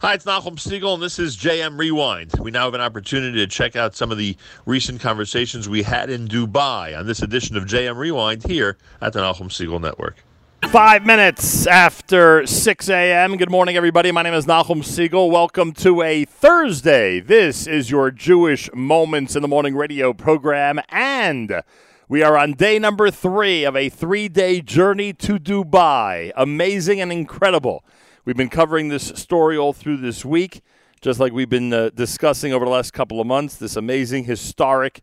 Hi, it's Nachum Segal, and this is JM Rewind. We now have an opportunity to check out some of the recent conversations we had in Dubai on this edition of JM Rewind here at the Nachum Segal Network. Five minutes after 6 a.m. Good morning, everybody. My name is Nachum Segal. Welcome to a Thursday. This is your Jewish Moments in the Morning radio program, and we are on day number three of a three day journey to Dubai. Amazing and incredible. We've been covering this story all through this week, just like we've been uh, discussing over the last couple of months. This amazing, historic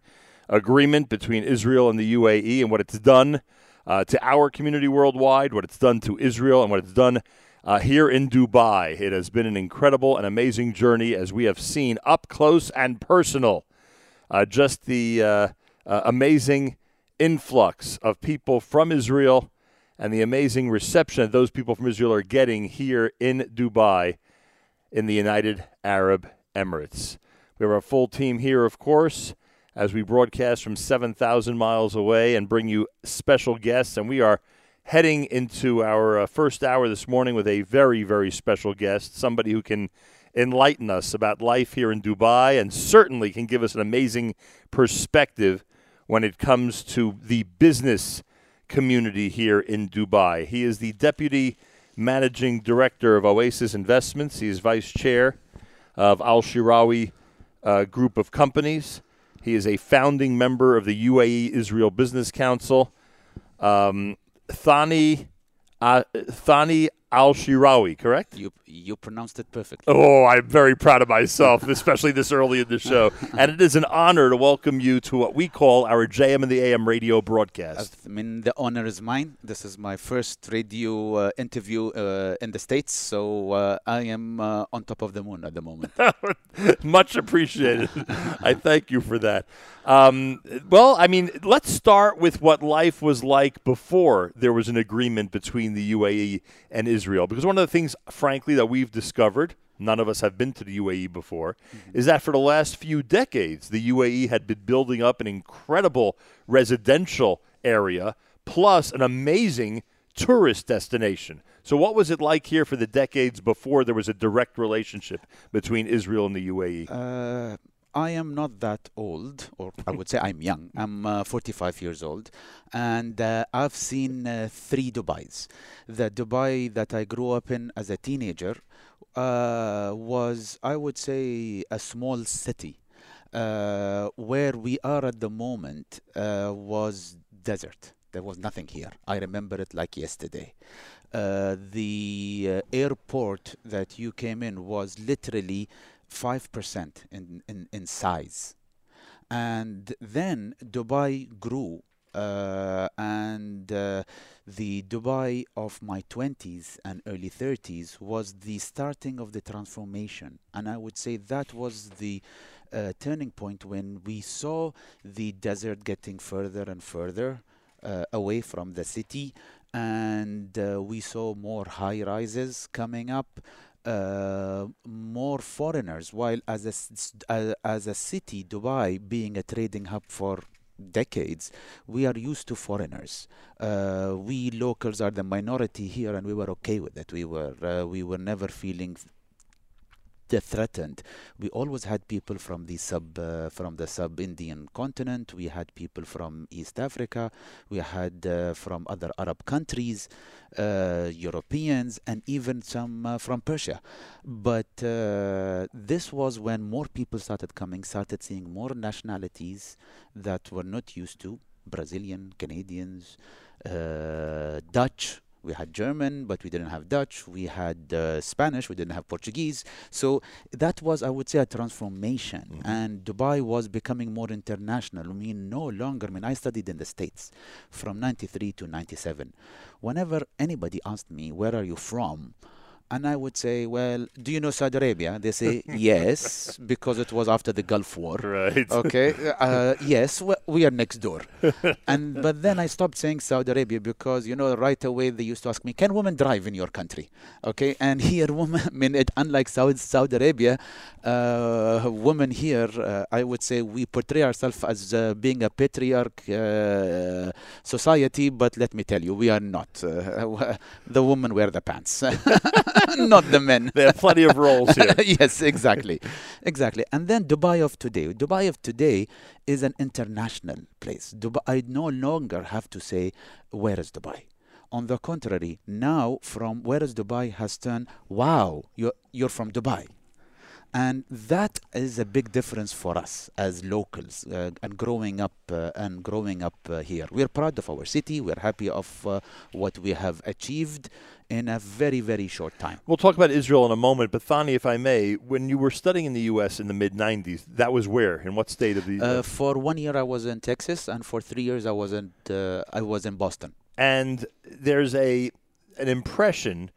agreement between Israel and the UAE and what it's done uh, to our community worldwide, what it's done to Israel, and what it's done uh, here in Dubai. It has been an incredible and amazing journey as we have seen up close and personal. Uh, just the uh, uh, amazing influx of people from Israel and the amazing reception that those people from Israel are getting here in Dubai in the United Arab Emirates. We have our full team here, of course, as we broadcast from 7,000 miles away and bring you special guests. And we are heading into our uh, first hour this morning with a very, very special guest, somebody who can enlighten us about life here in Dubai and certainly can give us an amazing perspective when it comes to the business community here in Dubai. He is the deputy managing director of Oasis Investments. He is vice chair of Al Shirawi uh, Group of Companies. He is a founding member of the UAE Israel Business Council. Um, Thani, uh, Thani Al Shirawi, correct? You you pronounced it perfectly. Oh, I'm very proud of myself, especially this early in the show. and it is an honor to welcome you to what we call our JM in the AM radio broadcast. I mean, the honor is mine. This is my first radio uh, interview uh, in the States, so uh, I am uh, on top of the moon at the moment. Much appreciated. I thank you for that. Um, well, I mean, let's start with what life was like before there was an agreement between the UAE and Israel. Because one of the things, frankly, that we've discovered, none of us have been to the UAE before, mm-hmm. is that for the last few decades, the UAE had been building up an incredible residential area plus an amazing tourist destination. So, what was it like here for the decades before there was a direct relationship between Israel and the UAE? Uh, I am not that old, or I would say I'm young. I'm uh, 45 years old, and uh, I've seen uh, three Dubais. The Dubai that I grew up in as a teenager uh, was, I would say, a small city. Uh, where we are at the moment uh, was desert. There was nothing here. I remember it like yesterday. the airport that you came in was literally 5% in, in, in size. And then Dubai grew, uh, and uh, the Dubai of my 20s and early 30s was the starting of the transformation. And I would say that was the uh, turning point when we saw the desert getting further and further uh, away from the city, and uh, we saw more high rises coming up uh, more foreigners. While as a, uh, as a city, Dubai being a trading hub for decades, we are used to foreigners. Uh, we locals are the minority here, and we were okay with it. We were uh, we were never feeling threatened. We always had people from the sub uh, from the sub Indian continent. We had people from East Africa. We had uh, from other Arab countries, uh, Europeans, and even some uh, from Persia. But uh, this was when more people started coming, started seeing more nationalities that were not used to Brazilian, Canadians, uh, Dutch we had German, but we didn't have Dutch. We had uh, Spanish, we didn't have Portuguese. So that was, I would say, a transformation. Mm-hmm. And Dubai was becoming more international. I mean, no longer, I mean, I studied in the States from 93 to 97. Whenever anybody asked me, where are you from? And I would say, well, do you know Saudi Arabia? They say, yes, because it was after the Gulf War. Right. Okay. Uh, yes. We are next door. and but then I stopped saying Saudi Arabia because you know right away they used to ask me, can women drive in your country? Okay, and here women, I mean, it, unlike Saudi Saudi Arabia, uh, women here, uh, I would say we portray ourselves as uh, being a patriarch uh, society, but let me tell you, we are not. Uh, the women wear the pants, not the men. There are plenty of roles here. yes, exactly, exactly. And then Dubai of today. Dubai of today is an international place. Dubai, I no longer have to say where is Dubai. On the contrary, now from where is Dubai has turned wow, you're you're from Dubai. And that is a big difference for us as locals uh, and growing up uh, and growing up uh, here. We're proud of our city. We're happy of uh, what we have achieved in a very very short time. We'll talk about Israel in a moment, but Thani, if I may, when you were studying in the U.S. in the mid '90s, that was where? In what state of the? Uh, for one year, I was in Texas, and for three years, I was in uh, I was in Boston. And there's a an impression,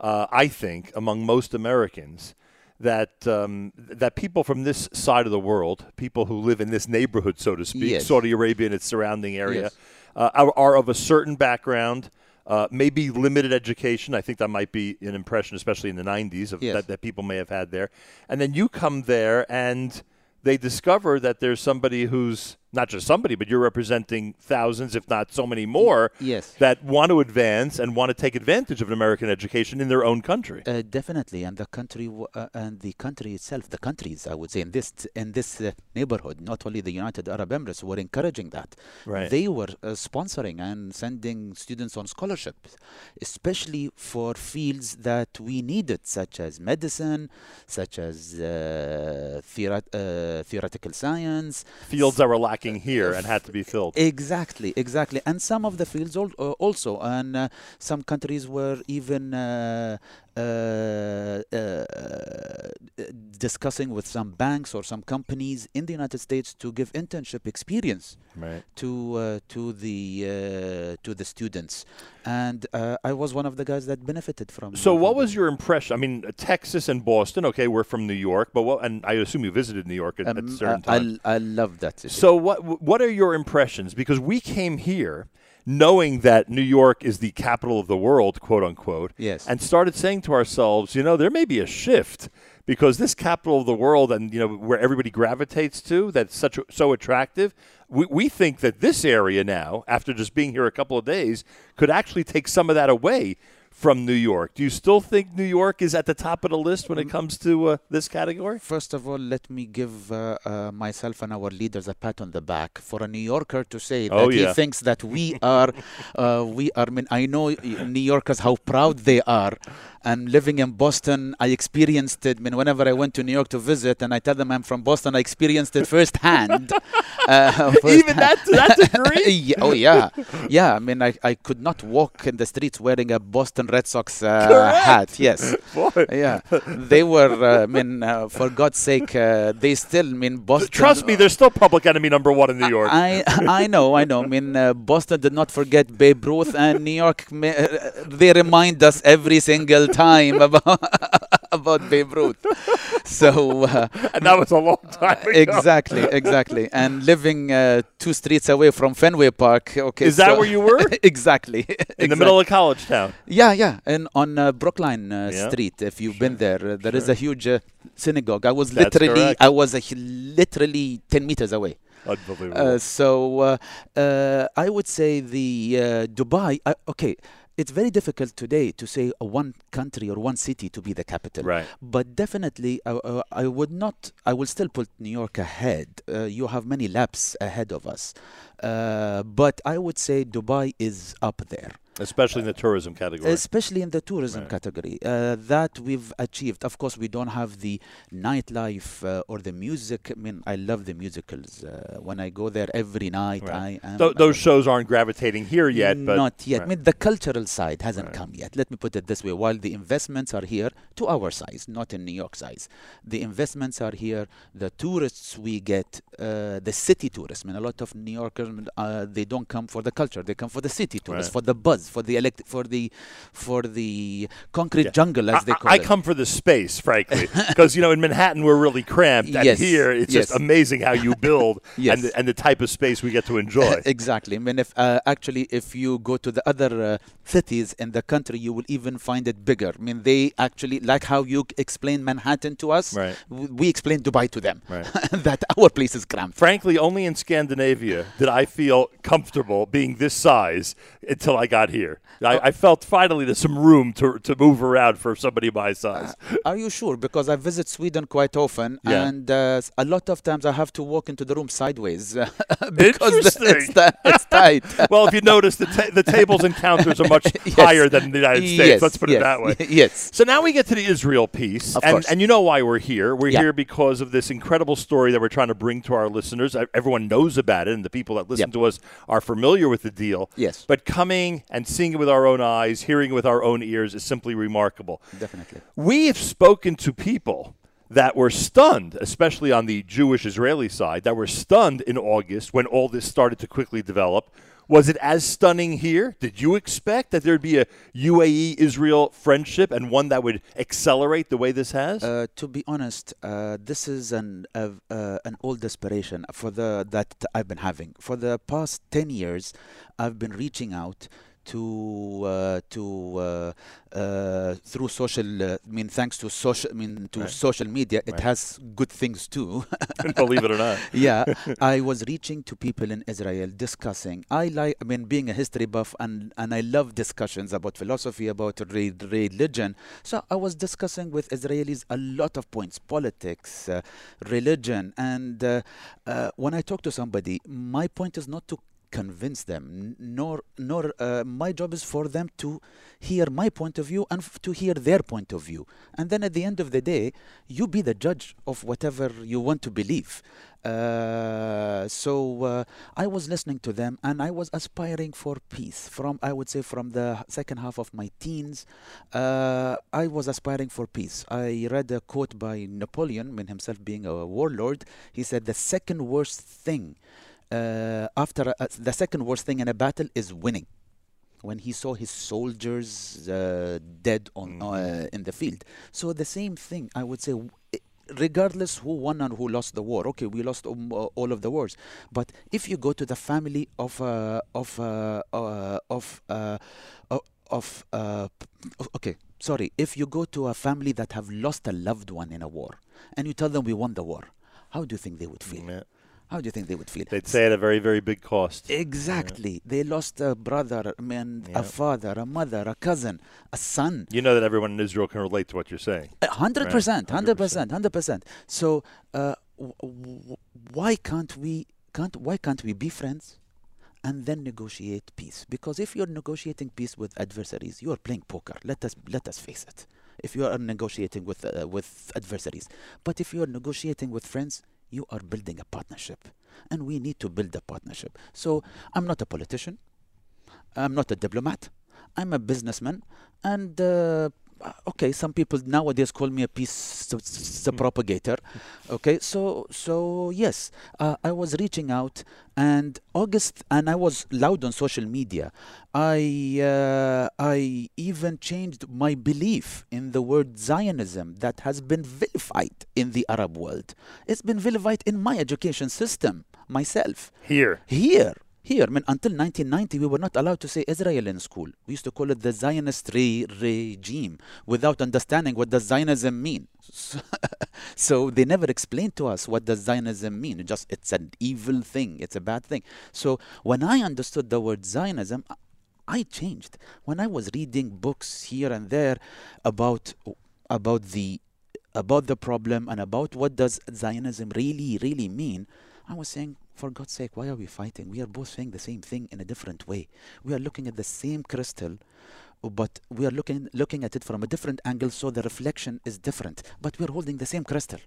uh, I think, among most Americans that um, that people from this side of the world, people who live in this neighborhood, so to speak, Yes. Saudi Arabia and its surrounding area, Yes. uh, are, are of a certain background. Uh, maybe limited education. I think that might be an impression, especially in the 90s, of Yes. that, that people may have had there. And then you come there and they discover that there's somebody who's not just somebody, but you're representing thousands, if not so many more, Yes. that want to advance and want to take advantage of an American education in their own country. Uh, definitely, and the country w- uh, and the country itself, the countries, I would say, in this in this uh, neighborhood, not only the United Arab Emirates were encouraging that. Right. They were uh, sponsoring and sending students on scholarships, especially for fields that we needed, such as medicine, such as uh, theoret- uh, theoretical science, Fields that were lacking here and had to be filled. Exactly, exactly. And some of the fields uh, also, and uh, some countries were even uh, discussing with some banks or some companies in the United States to give internship experience Right. to uh, to the uh, to the students. And uh, I was one of the guys that benefited from. So, what was your impression? I mean, Texas and Boston. Okay, we're from New York, but what? And I assume you visited New York at, at Um, certain I, times. I, I love that. city. So, what what are your impressions? Because we came here knowing that New York is the capital of the world, quote unquote, Yes. and started saying to ourselves, you know, there may be a shift because this capital of the world and you know where everybody gravitates to that's such so attractive. We, we think that this area now, after just being here a couple of days, could actually take some of that away from New York. Do you still think New York is at the top of the list when it Mm. comes to uh, this category? First of all, let me give uh, uh, myself and our leaders a pat on the back for a New Yorker to say that Oh, he thinks that we are, uh, we are. I mean, I know New Yorkers how proud they are. And living in Boston, I experienced it. I mean, whenever I went to New York to visit, and I tell them I'm from Boston, I experienced it firsthand. uh, Even that to that degree? yeah, oh yeah, yeah. I mean, I, I could not walk in the streets wearing a Boston Red Sox uh, hat. Yes. Boy. Yeah, they were. Uh, I mean, uh, for God's sake, uh, they still. I mean, Boston. Trust me, they're still public enemy number one in New York. I I know, I know. I mean, uh, Boston did not forget Babe Ruth, and New York. They remind us every single time about about Babe Ruth. So. Uh, and that was a long time ago. exactly, exactly. And living uh, two streets away from Fenway Park. Okay, Is that so- where you were? exactly. In the middle of college town. Yeah, yeah, and on uh, Brookline uh, Yeah. Street. If you've been there, uh, there is a huge uh, synagogue. I was That's literally, correct. I was uh, literally ten meters away. Unbelievable. Uh, so uh, uh, I would say the uh, Dubai. Uh, okay, it's very difficult today to say one country or one city to be the capital. Right. But definitely, uh, I would not. I will still put New York ahead. Uh, you have many laps ahead of us, uh, but I would say Dubai is up there Especially in the tourism category. especially in the tourism Right. category uh, that we've achieved of course we don't have the nightlife uh, or the music i mean i love the musicals uh, when i go there every night Right. i am Th- those shows aren't gravitating here yet, but not yet. Right. I mean, the cultural side hasn't come yet. Let me put it this way: while the investments are here to our size, not in New York size, the investments are here. The tourists we get, uh, the city tourists. I mean, a lot of New Yorkers, uh, they don't come for the culture; they come for the city tourists, for the buzz, for the elect for the for the concrete Yeah. jungle, as I, they call I it. I come for the space, frankly, because you know in Manhattan we're really cramped, and Yes, here it's yes. just amazing how you build Yes. and the, and the type of space we get to enjoy. exactly. I mean, if uh, actually if you go to the other uh, cities in the country, you will even find it bigger. I mean, they actually like how you explain Manhattan to us. Right. We explain Dubai to them. Right. that our place is cramped. Frankly, only in Scandinavia did I feel comfortable being this size until I got here. I, uh, I felt finally there's some room to, to move around for somebody my size. Uh, are you sure? Because I visit Sweden quite often, Yeah. and uh, a lot of times I have to walk into the room sideways uh, because the- it's, it's tight. well, if you notice, the, ta- the tables and counters are much Yes. higher than in the United States. Yes, Let's put yes, it that way. Yes. So now we get to the Israel piece, Of and, course. and you know why we're here. We're Yeah. here because of this incredible story that we're trying to bring to our listeners. Everyone knows about it, and the people that listen Yep. to us are familiar with the deal. Yes. But coming and seeing it with our own eyes, hearing it with our own ears is simply remarkable. Definitely. We have spoken to people that were stunned, especially on the Jewish Israeli side, that were stunned in August when all this started to quickly develop. Was it as stunning here? Did you expect that there'd be a UAE Israel friendship and one that would accelerate the way this has? Uh, to be honest, uh, this is an uh, uh, an old aspiration for the that I've been having for the past ten years. I've been reaching out to uh, to uh, uh, through social. Uh, I mean, thanks to social. I mean, to Right. social media, it Right. has good things too. Believe it or not. yeah, I was reaching to people in Israel discussing. I like, I mean, being a history buff, and and I love discussions about philosophy, about re- religion. So I was discussing with Israelis a lot of points, politics, uh, religion, and uh, uh, when I talk to somebody, my point is not to convince them. Nor nor uh, my job is for them to hear my point of view and to hear their point of view. And then at the end of the day you be the judge of whatever you want to believe. Uh, so uh, I was listening to them and I was aspiring for peace from I would say from the second half of my teens. Uh, I was aspiring for peace. I read a quote by Napoleon mean himself being a warlord. He said the second worst thing uh, after uh, the second worst thing in a battle is winning. When he saw his soldiers uh, dead on uh, in the field. So the same thing i would say regardless who won and who lost the war okay we lost um, uh, all of the wars. But if you go to the family of uh, of uh, uh, of uh, of uh, okay sorry if you go to a family that have lost a loved one in a war and you tell them we won the war how do you think they would feel? Yeah. How do you think they would feel They'd say at a very, very big cost. Exactly. They lost a brother, I mean, Yeah. a father, a mother, a cousin, a son. You know that everyone in Israel can relate to what you're saying. Hundred percent, 100%. hundred percent, hundred percent. So, uh, w- w- why can't we? Can't why can't we be friends, and then negotiate peace? Because if you're negotiating peace with adversaries, you are playing poker. Let us let us face it. If you are negotiating with uh, with adversaries, but if you are negotiating with friends, you are building a partnership, and we need to build a partnership. So I'm not a politician. I'm not a diplomat. I'm a businessman, and uh, okay, some people nowadays call me a peace s- propagator. Okay, so so yes, uh, I was reaching out, and August, and I was loud on social media. I uh, I even changed my belief in the word Zionism that has been vilified in the Arab world. It's been vilified in my education system myself. Here. Here, here, I mean, until 1990, we were not allowed to say Israel in school. We used to call it the Zionist re- regime without understanding what does Zionism mean. So, so they never explained to us what does Zionism mean. It just it's an evil thing. It's a bad thing. So when I understood the word Zionism, I- changed. When I was reading books here and there about about the about the problem and about what does Zionism really really mean, I was saying, for God's sake, why are we fighting? We are both saying the same thing in a different way. We are looking at the same crystal, but we are looking looking at it from a different angle, so the reflection is different. But we are holding the same crystal.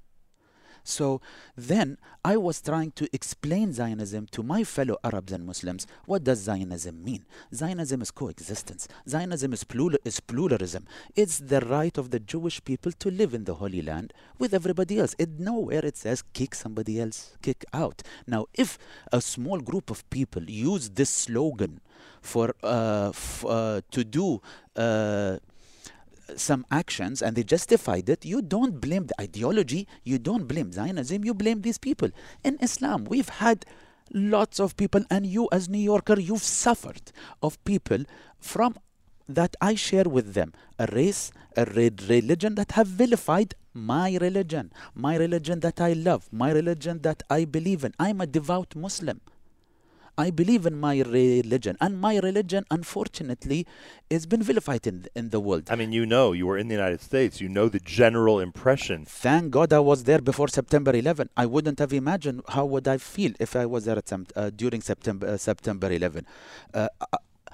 So then I was trying to explain Zionism to my fellow Arabs and Muslims. What does Zionism mean? Zionism is coexistence. Zionism is, plura- is pluralism. It's the right of the Jewish people to live in the Holy Land with everybody else. It nowhere it says kick somebody else, kick out. Now, if a small group of people use this slogan for uh, uh, to do uh, some actions and they justified it, you don't blame the ideology, you don't blame Zionism, you blame these people. In Islam, we've had lots of people, and you, as New Yorker, you've suffered of people from that I share with them a race, a re- religion that have vilified my religion, my religion that I love, my religion that I believe in. I'm a devout Muslim. I believe in my religion, and my religion, unfortunately, has been vilified in, in the world. I mean, you know, you were in the United States. You know the general impression. Thank God I was there before September 11. I wouldn't have imagined how would I feel if I was there at some, uh, during September uh, September 11. Uh,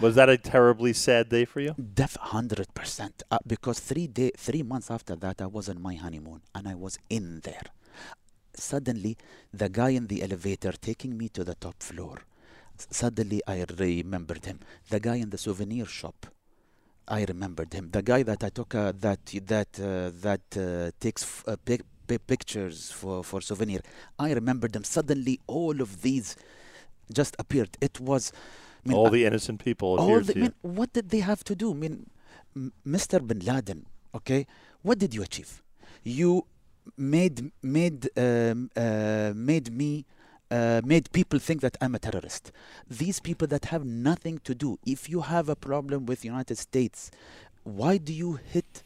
Was that a terribly sad day for you? Def hundred percent. Uh, because three day, three months after that, I was on my honeymoon and I was in there. Suddenly, the guy in the elevator taking me to the top floor. Suddenly, I remembered him. The guy in the souvenir shop. I remembered him. The guy that I took uh, that that uh, that uh, takes f- uh, pic- pic- pictures for for souvenir. I remembered them. Suddenly, all of these just appeared. It was. I mean, All I- the innocent people all the, I mean, what did they have to do? I mean, M- Mr. Bin Laden, okay, what did you achieve? You made made um, uh, made me. Uh, made people think that I'm a terrorist. These people that have nothing to do. If you have a problem with United States, why do you hit?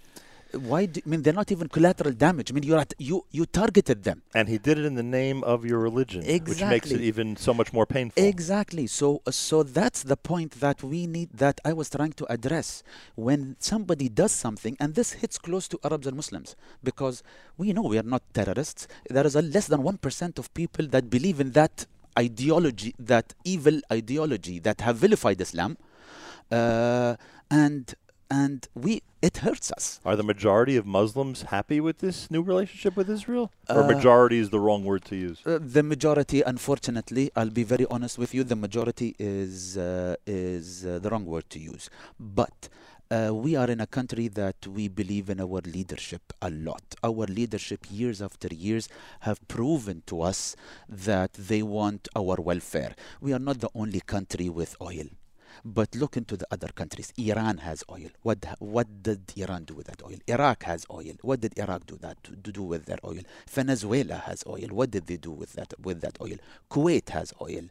Why do I mean they're not even collateral damage? I mean you're at, you you targeted them. And he did it in the name of your religion, which makes it even so much more painful. Exactly. So so that's the point that we need that I was trying to address when somebody does something and this hits close to Arabs and Muslims because we know we are not terrorists. There is a less than 1% of people that believe in that ideology, that evil ideology that have vilified Islam. Uh, and and we it hurts us. Are the majority of Muslims happy with this new relationship with Israel? Or Uh, majority is the wrong word to use? Uh, the majority, unfortunately, I'll be very honest with you, the majority is uh, is uh, the wrong word to use. But uh, we are in a country that we believe in our leadership a lot. Our leadership, years after years, have proven to us that they want our welfare. We are not the only country with oil. But look into the other countries. Iran has oil. What what did Iran do with that oil? Iraq has oil. What did Iraq do that to, do with their oil? Venezuela has oil. What did they do with that with that oil? Kuwait has oil.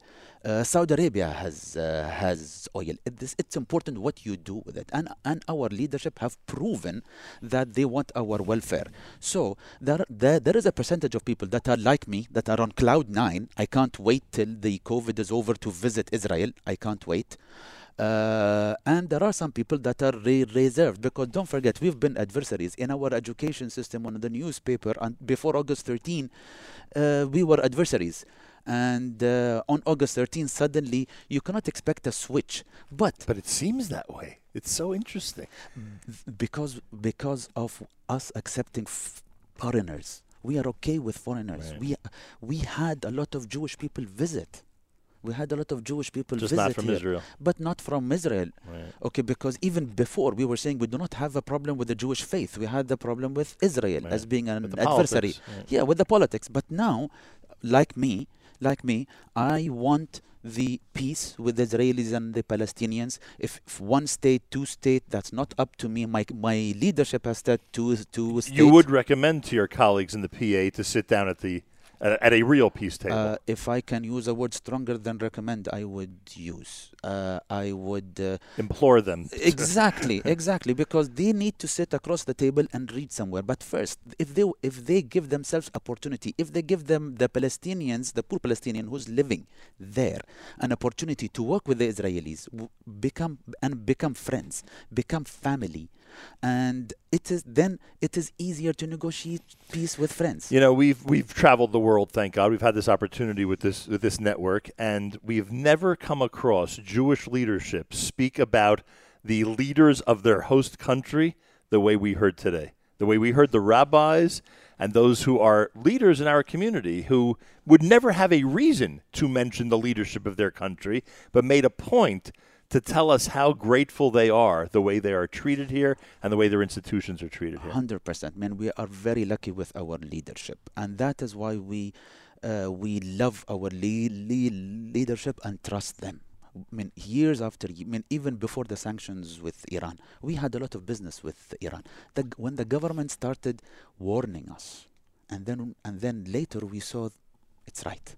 Uh, Saudi Arabia has uh, has oil. It, this, it's important what you do with it, and and our leadership have proven that they want our welfare. So there there, there is a percentage of people that are like me that are on cloud nine. I can't wait till the COVID is over to visit Israel. I can't wait. Uh, and there are some people that are re- reserved because don't forget we've been adversaries in our education system on the newspaper and before August 13 uh, we were adversaries and uh, on August 13 suddenly you cannot expect a switch but But it seems that way. It's so interesting. because because of us accepting f- foreigners we are okay with foreigners Right. we we had a lot of Jewish people visit we had a lot of Jewish people Just visit not from here, Israel. but not from Israel Right. Okay, because even before we were saying we do not have a problem with the Jewish faith. We had the problem with Israel as being an adversary. right. Yeah, with the politics. But now, like me, like me, I want the peace with the Israelis and the Palestinians. If, if one state, two state, that's not up to me. My my leadership has said two two state. You would recommend to your colleagues in the PA to sit down at the at, a real peace table. Uh, if I can use a word stronger than recommend, I would use. Uh, I would. Uh, Implore them. exactly exactly because they need to sit across the table and read somewhere but first if they if they give themselves opportunity if they give them the palestinians the poor palestinian who's living there an opportunity to work with the israelis w- become and become friends become family and it is then it is easier to negotiate peace with friends You know, we've we've traveled the world, thank God. We've had this opportunity with this with this network, and we've never come across Jewish leadership speak about the leaders of their host country the way we heard today. the way we heard the rabbis and those who are leaders in our community who would never have a reason to mention the leadership of their country, but made a point to tell us how grateful they are the way they are treated here and the way their institutions are treated here. Hundred percent, man. We are very lucky with our leadership, and that is why we uh, we love our le- le- leadership and trust them. I mean, years after, I mean, even before the sanctions with Iran, we had a lot of business with Iran. The, when the government started warning us, and then and then later we saw it's right.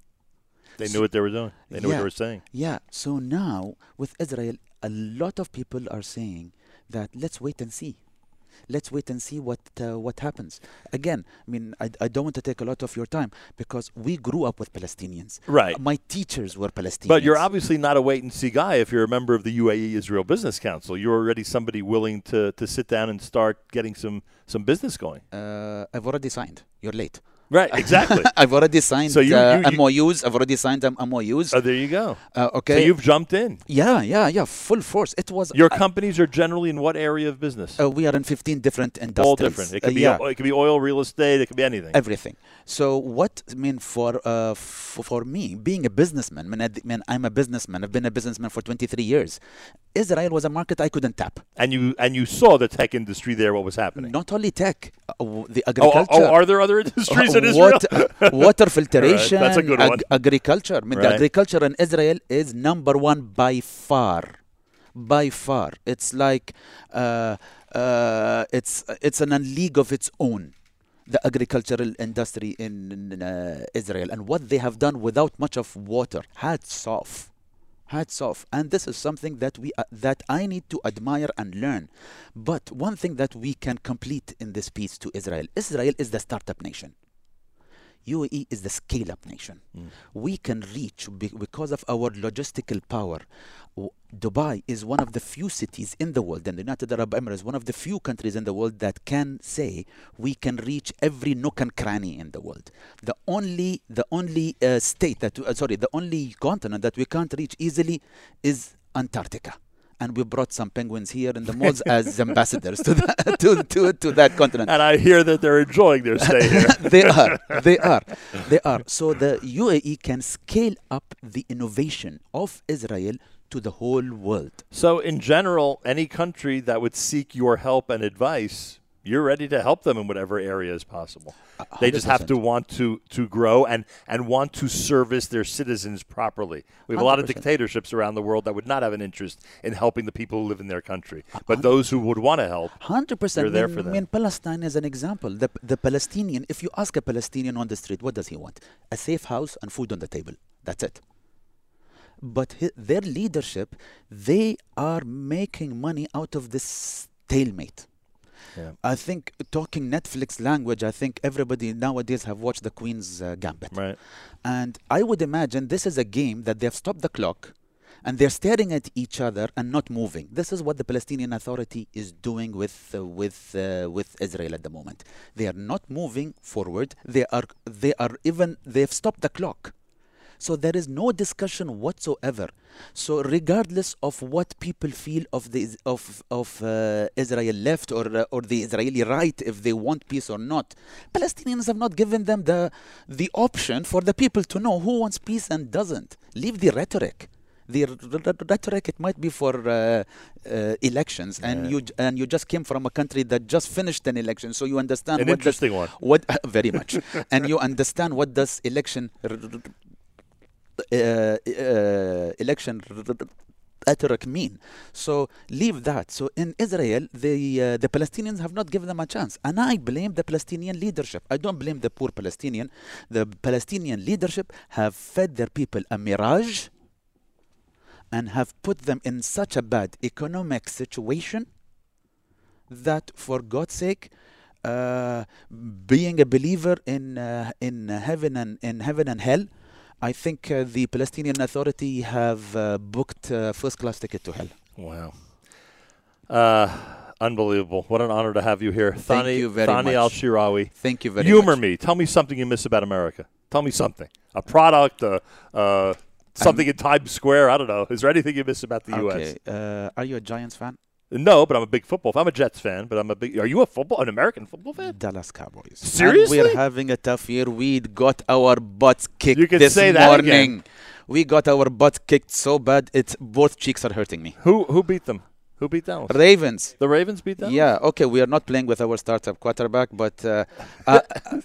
They knew what they were doing. They knew what they were saying. Yeah. So now with Israel, a lot of people are saying that let's wait and see. Let's wait and see what uh, what happens. Again, I mean, I, I don't want to take a lot of your time because we grew up with Palestinians. Right. My teachers were Palestinians. But you're obviously not a wait and see guy if you're a member of the UAE Israel Business Council. You're already somebody willing to, to sit down and start getting some, some business going. Uh, I've already signed. You're late. Right, exactly. I've already signed So you- uh, you- you- MOUs. I've already signed um, MOUs. oh, there you go. Uh, So okay. you've jumped in. yeah, yeah, yeah. Full force. It was. Your uh, companies are generally in what area of business? uh, we are in 15 different industries. All different. It could Uh, be yeah. it could be oil, real estate. It could be anything. everything. So what I mean for uh, f- for me being a businessman, man, I- man, I'm a businessman. I've been a businessman for 23 years. Israel was a market I couldn't tap. and you and you saw the tech industry there. What was happening? Not only tech, uh, the oh, agriculture. oh, are there other industries in Israel? water, water filtration, that's a good one. agriculture. I mean, the agriculture in Israel is number one by far, by far. It's like uh, uh, it's it's an league of its own. The agricultural industry in, in, uh, Israel and what they have done without much of water. Hats off, hats off. And this is something that we uh, that I need to admire and learn. But one thing that we can complete in this piece to Israel: Israel is the startup nation. UAE is the scale up nation. We can reach be- because of our logistical power. W- Dubai is one of the few cities in the world, and the United Arab Emirates, one of the few countries in the world that can say we can reach every nook and cranny in the world. The only, the only uh, state that, uh, sorry, the only continent that we can't reach easily is Antarctica. And we brought some penguins here in the malls as ambassadors to, that to, to, to that continent and I hear that they're enjoying their stay here. they are. They are. They are. So the UAE can scale up the innovation of Israel to the whole world. So, in general, any country that would seek your help and advice, you're ready to help them in whatever area is possible. They just have to want to, to grow and, and want to service their citizens properly. We have a lot of dictatorships around the world that would not have an interest in helping the people who live in their country. But those who would want to help, Hundred percent. You're there for them. I mean, Palestine is an example. The the Palestinian. If you ask a Palestinian on the street, what does he want? A safe house and food on the table. That's it. But hi- their leadership, they are making money out of this stalemate. Yeah. I think talking Netflix language, I think everybody nowadays have watched the Queen's uh, Gambit. right? And I would imagine this is a game that they've stopped the clock and they're staring at each other and not moving. This is what the Palestinian Authority is doing with uh, with uh, with Israel at the moment. They are not moving forward. They are they are even they've stopped the clock. So there is no discussion whatsoever. So regardless of what people feel of the of of uh, Israel left or uh, or the Israeli right, if they want peace or not, Palestinians have not given them the the option for the people to know who wants peace and doesn't. Leave the rhetoric. The rhetoric it might be for uh, uh, elections, and you j- and you just came from a country that just finished an election, so you understand An what does- interesting one. what very much, and you understand what does election uh, uh, election r- r- rhetoric mean. So leave that. So in Israel, the uh, the Palestinians have not given them a chance, and I blame the Palestinian leadership. I don't blame the poor Palestinian. The Palestinian leadership have fed their people a mirage, and have put them in such a bad economic situation that, for God's sake. Uh, being a believer in uh, in heaven and in heaven and hell, I think uh, the Palestinian Authority have uh, booked uh, first class ticket to hell. Wow. Uh, unbelievable. What an honor to have you here. Thank Thani, you very Thani much. Al Shirawi. Thank you very Humor much. Humor me. Tell me something you miss about America. Tell me something. A product, uh, uh, something in Times Square. I don't know. Is there anything you miss about the U.S.? Okay, uh, are you a Giants fan? No, but I'm a big football. fan. I'm a Jets fan, but I'm a big. Are you a football, an American football fan? Dallas Cowboys. Seriously? And we're having a tough year. We got our butts kicked You can this say that morning. again. We got our butt kicked so bad, it's both cheeks are hurting me. Who who beat them? Who beat Dallas? Ravens. The Ravens beat them. Yeah, okay, we are not playing with our startup quarterback, but uh, uh,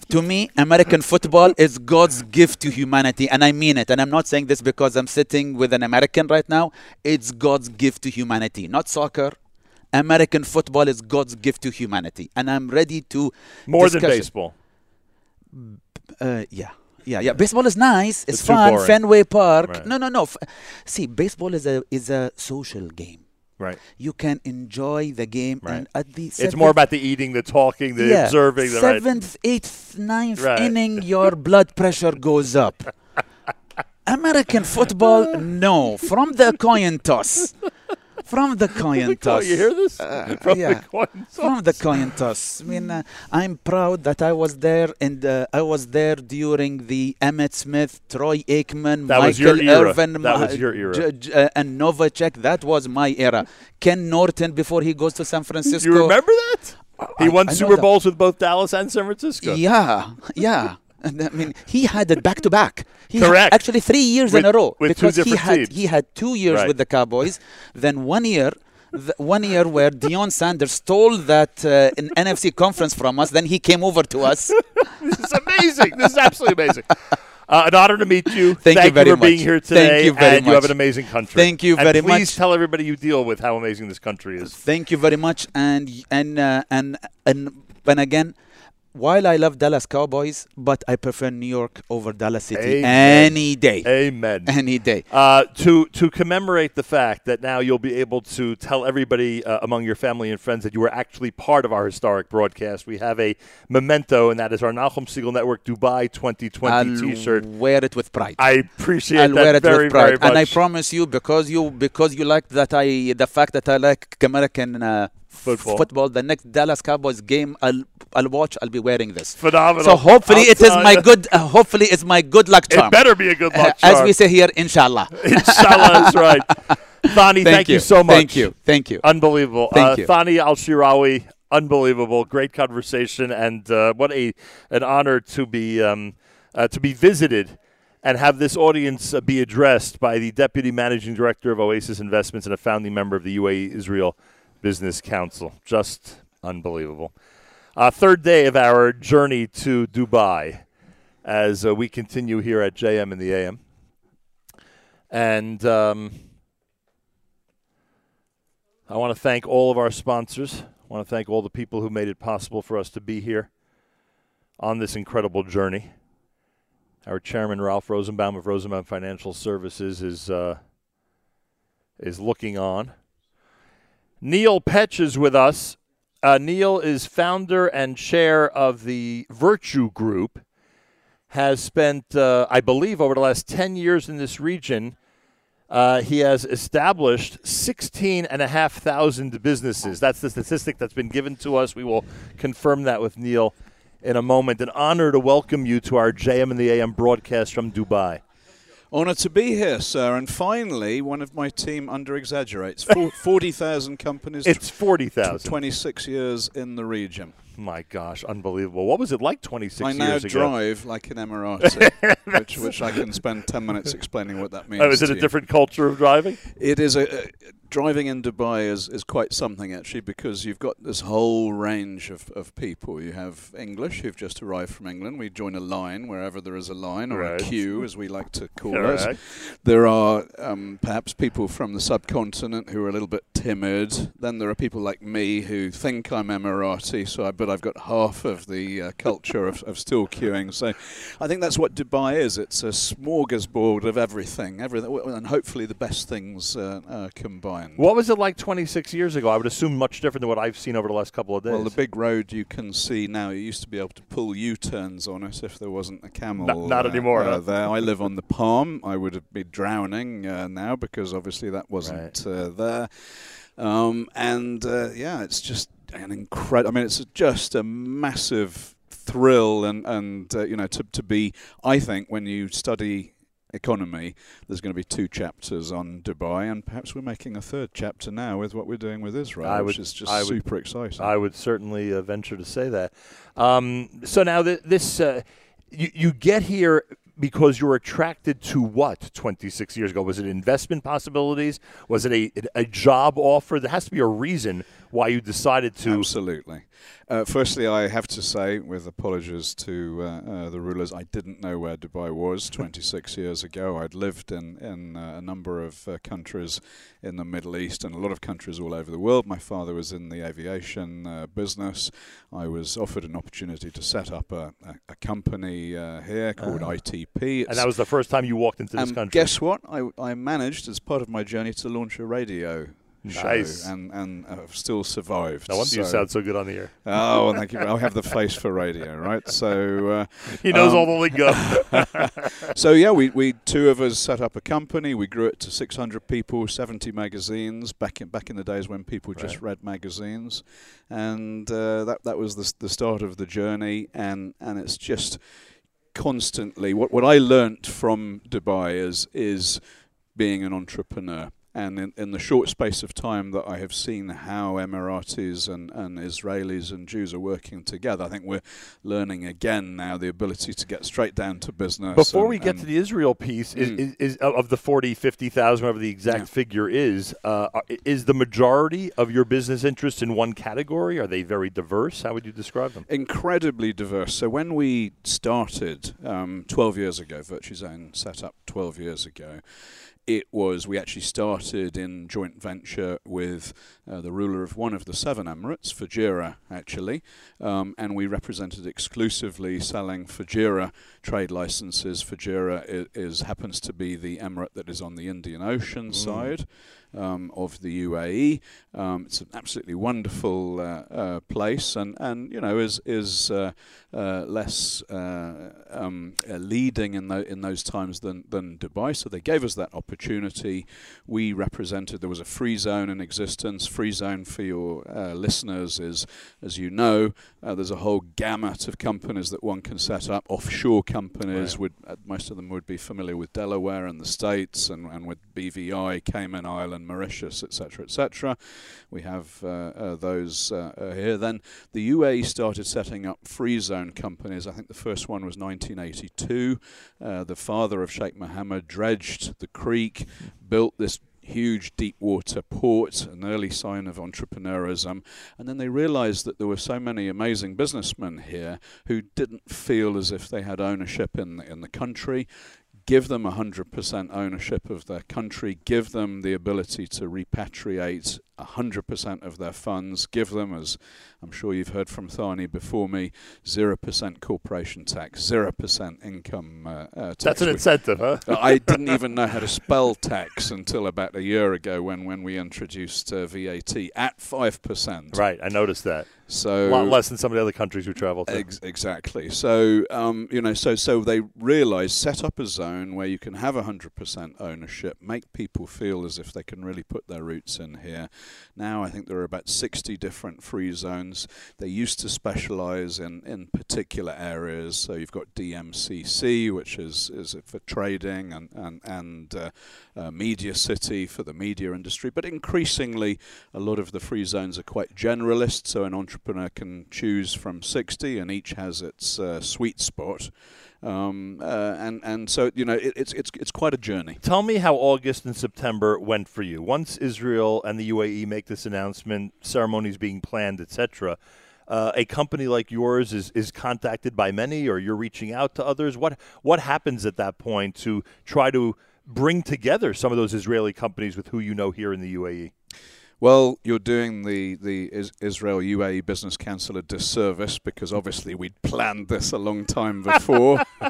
to me, American football is God's gift to humanity, and I mean it. And I'm not saying this because I'm sitting with an American right now. It's God's gift to humanity, not soccer. American football is God's gift to humanity, and I'm ready to more than discuss it. baseball. Uh, yeah. Yeah, yeah. Baseball is nice. It's, It's fun. Fenway Park. Right. No, no, no. F- See, baseball is a is a social game. Right. You can enjoy the game, Right. and at the It's more about the eating, the talking, the yeah, observing. The right. seventh, eighth, ninth Right. inning, your blood pressure goes up. American football, no. From the coin toss. From the coin Oh, toss. you hear this? Uh, From yeah. the coin From the coin toss. I mean, uh, I'm proud that I was there, and uh, I was there during the Emmitt Smith, Troy Aikman, That Michael was your era. Irvin, That Ma- was your era. J- J- uh, and Novacek. That was my era. Ken Norton before he goes to San Francisco. You remember that? He I- won I know Super that. Bowls with both Dallas and San Francisco. Yeah, yeah. And I mean, he had it back to back. He Correct. actually, three years in a row with because he had teams. he had two years Right. with the Cowboys, then one year. The one year where Deion Sanders stole that uh, in NFC conference from us, then he came over to us. This is amazing. this is absolutely amazing. Uh, an honor to meet you. Thank you very for being much. here Thank today. you very and you have an amazing country. Thank you And very please much. Please tell everybody you deal with how amazing this country is. Thank you very much, and and uh, and and and again, while I love Dallas Cowboys, but I prefer New York over Dallas City Amen. any day, Amen. any day. Uh, to to commemorate the fact that now you'll be able to tell everybody uh, among your family and friends that you were actually part of our historic broadcast, we have a memento, and that is our Nachum Segal Network Dubai 2020 I'll T-shirt. wear it with pride. I appreciate I'll that wear it very, with pride, and I promise you, because you because you like that I the fact that I like American uh, Football. football. The next Dallas Cowboys game, I'll I'll watch. I'll be wearing this. Phenomenal. So hopefully I'll it is my good. Uh, hopefully it's my good luck charm. It better be a good luck charm. As we say here, inshallah. Inshallah, that's right. Thani, thank, you. so much. Thank you. Thank you. Unbelievable. Thank uh, you. Thani Al Shirawi, unbelievable. Great conversation, and uh, what a an honor to be um, uh, to be visited and have this audience uh, be addressed by the deputy managing director of Oasis Investments and a founding member of the UAE Israel Business Council. Just unbelievable. Uh, third day of our journey to Dubai as uh, we continue here at JM in the AM. And um, I want to thank all of our sponsors. I want to thank all the people who made it possible for us to be here on this incredible journey. Our chairman, Ralph Rosenbaum of Rosenbaum Financial Services, is uh, is looking on. Neil Petch is with us. Uh, Neil is founder and chair of the Virtue Group. Has spent, uh, I believe, over the last ten years in this region. Uh, he has established 16,500 businesses. That's the statistic that's been given to us. We will confirm that with Neil in a moment. An honor to welcome you to our JM in the AM broadcast from Dubai. Honour to be here, sir. And finally, one of my team under exaggerates. 40,000 companies, It's 40,000. 26 years in the region. My gosh, unbelievable. What was it like 26 I now years ago? drive like an Emirati, which, which I can spend 10 minutes explaining what that means. Oh, is it a you. different culture of driving? It is a, a driving in Dubai is, is quite something actually because you've got this whole range of, of people. You have English who've just arrived from England. We join a line wherever there is a line or Right. a queue, as we like to call it. There are um, perhaps people from the subcontinent who are a little bit timid. Then there are people like me who think I'm Emirati, so I, but I've got half of the uh, culture of, of still queuing. So I think that's what Dubai is. It's a smorgasbord of everything, everything, and hopefully the best things uh, uh, combined. What was it like 26 years ago? I would assume much different than what I've seen over the last couple of days. Well, the big road you can see now, you used to be able to pull U-turns on it if there wasn't a camel. Not- not uh, anymore, uh, huh? there, I live on the Palm. I would be drowning uh, now because obviously that wasn't uh, there. Um, and uh, yeah, it's just an incredible. I mean, it's just a massive thrill, and and uh, you know, to to be. I think when you study economy. There's going to be two chapters on Dubai, and perhaps we're making a third chapter now with what we're doing with Israel, I which would- is just I would- super exciting. I would certainly uh, venture to say that. Um, so now th- this, uh, you, you get here because you're attracted to what 26 years ago? Was it investment possibilities? Was it a, a job offer? There has to be a reason why you decided to. Absolutely. Uh, firstly, I have to say, with apologies to uh, uh, the rulers, I didn't know where Dubai was 26 years ago. I'd lived in, in uh, a number of uh, countries in the Middle East and a lot of countries all over the world. My father was in the aviation uh, business. I was offered an opportunity to set up a, a, a company uh, here called ITP. And that was the first time you walked into this and country. guess what? I, I managed, as part of my journey, to launch a radio Nice. show, and and I've still survived. no wonder you sound so good on the air. Oh, well, thank you. I have the face for radio, right? So, uh, He knows Um, all the lingo. so yeah, we, we two of us set up a company. We grew it to 600 people, 70 magazines. Back in back in the days when people just read magazines, and uh, that that was the the start of the journey. And and it's just constantly what what I learnt from Dubai is is being an entrepreneur. And in, in the short space of time that I have seen how Emiratis and, and Israelis and Jews are working together, I think we're learning again now the ability to get straight down to business. Before and- we get to the Israel piece, is, Mm. is, is of the 40, 50,000, whatever the exact Yeah. figure is, uh, is the majority of your business interests in one category? Are they very diverse? How would you describe them? incredibly diverse. So when we started um, 12 years ago, Virtuzone set up 12 years ago, it was we actually started in joint venture with uh, the ruler of one of the seven emirates, Fujairah, actually, um, and we represented exclusively selling Fujairah trade licenses. Fujairah is, is happens to be the emirate that is on the Indian Ocean side. Um, of the UAE, um, it's an absolutely wonderful uh, uh, place, and, and you know is is uh, uh, less uh, um, uh, leading in tho- in those times than than Dubai. So they gave us that opportunity. We represented there was a free zone in existence. Free zone for your uh, listeners is, as you know, uh, there's a whole gamut of companies that one can set up. Offshore companies Right. would uh, most of them would be familiar with Delaware and the States, and, and with BVI, Cayman Island, Mauritius, etc., etc. We have uh, uh, those uh, here. Then the UAE started setting up free zone companies. I think the first one was 1982. Uh, the father of Sheikh Mohammed dredged the creek, built this huge deep water port, an early sign of entrepreneurism. And then they realized that there were so many amazing businessmen here who didn't feel as if they had ownership in, in the country. Give them 100% ownership of their country, give them the ability to repatriate 100% of their funds, give them, as I'm sure you've heard from Thani before me, 0% corporation tax, 0% income uh, uh, tax. That's an incentive, huh? uh, I didn't even know how to spell tax until about a year ago when, when we introduced uh, VAT at 5%. Right, I noticed that. So A lot less than some of the other countries we travel to. Ex- exactly. So um, you know, so so they realise set up a zone where you can have hundred percent ownership, make people feel as if they can really put their roots in here. Now I think there are about sixty different free zones. They used to specialise in in particular areas. So you've got DMCC, which is is for trading, and and and uh, uh, Media City for the media industry. But increasingly, a lot of the free zones are quite generalist, so an entrepreneur can choose from 60, and each has its uh, sweet spot. Um, uh, and and so you know it, it's it's it's quite a journey. Tell me how August and September went for you. Once Israel and the UAE make this announcement, ceremonies being planned, etc. Uh, a company like yours is, is contacted by many, or you're reaching out to others. What what happens at that point to try to bring together some of those Israeli companies with who you know here in the UAE? Well, you're doing the the Israel UAE Business Council a disservice because obviously we'd planned this a long time before.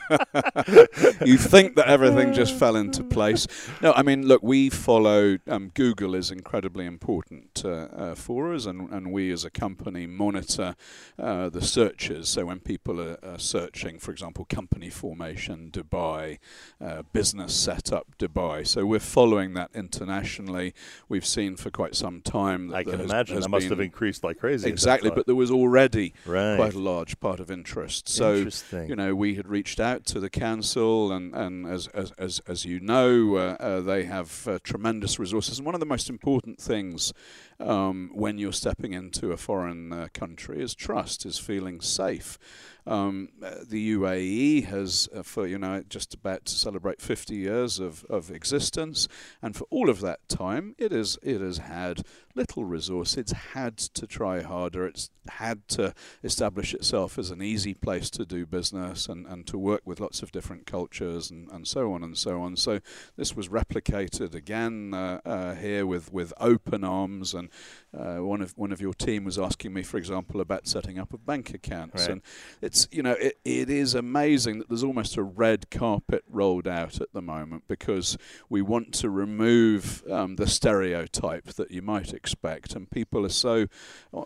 you think that everything just fell into place? No, I mean, look, we follow. Um, Google is incredibly important uh, uh, for us, and, and we as a company monitor uh, the searches. So when people are, are searching, for example, company formation Dubai, uh, business setup Dubai, so we're following that internationally. We've seen for quite some some time. That I can has- imagine has that must have been- increased like crazy. Exactly, but there was already right. quite a large part of interest. So you know, we had reached out to the council, and, and as, as, as, as you know, uh, uh, they have uh, tremendous resources. And one of the most important things um, when you're stepping into a foreign uh, country is trust, is feeling safe. Um, the UAE has, uh, for you know, just about to celebrate 50 years of, of existence, and for all of that time, it is it has had little resource. It's had to try harder. It's had to establish itself as an easy place to do business and, and to work with lots of different cultures and, and so on and so on. So this was replicated again uh, uh, here with, with open arms. And uh, one of one of your team was asking me, for example, about setting up a bank account. Right. And it's you know it, it is amazing that there's almost a red carpet rolled out at the moment because we want to remove um, the stereotype that you might expect, and people are so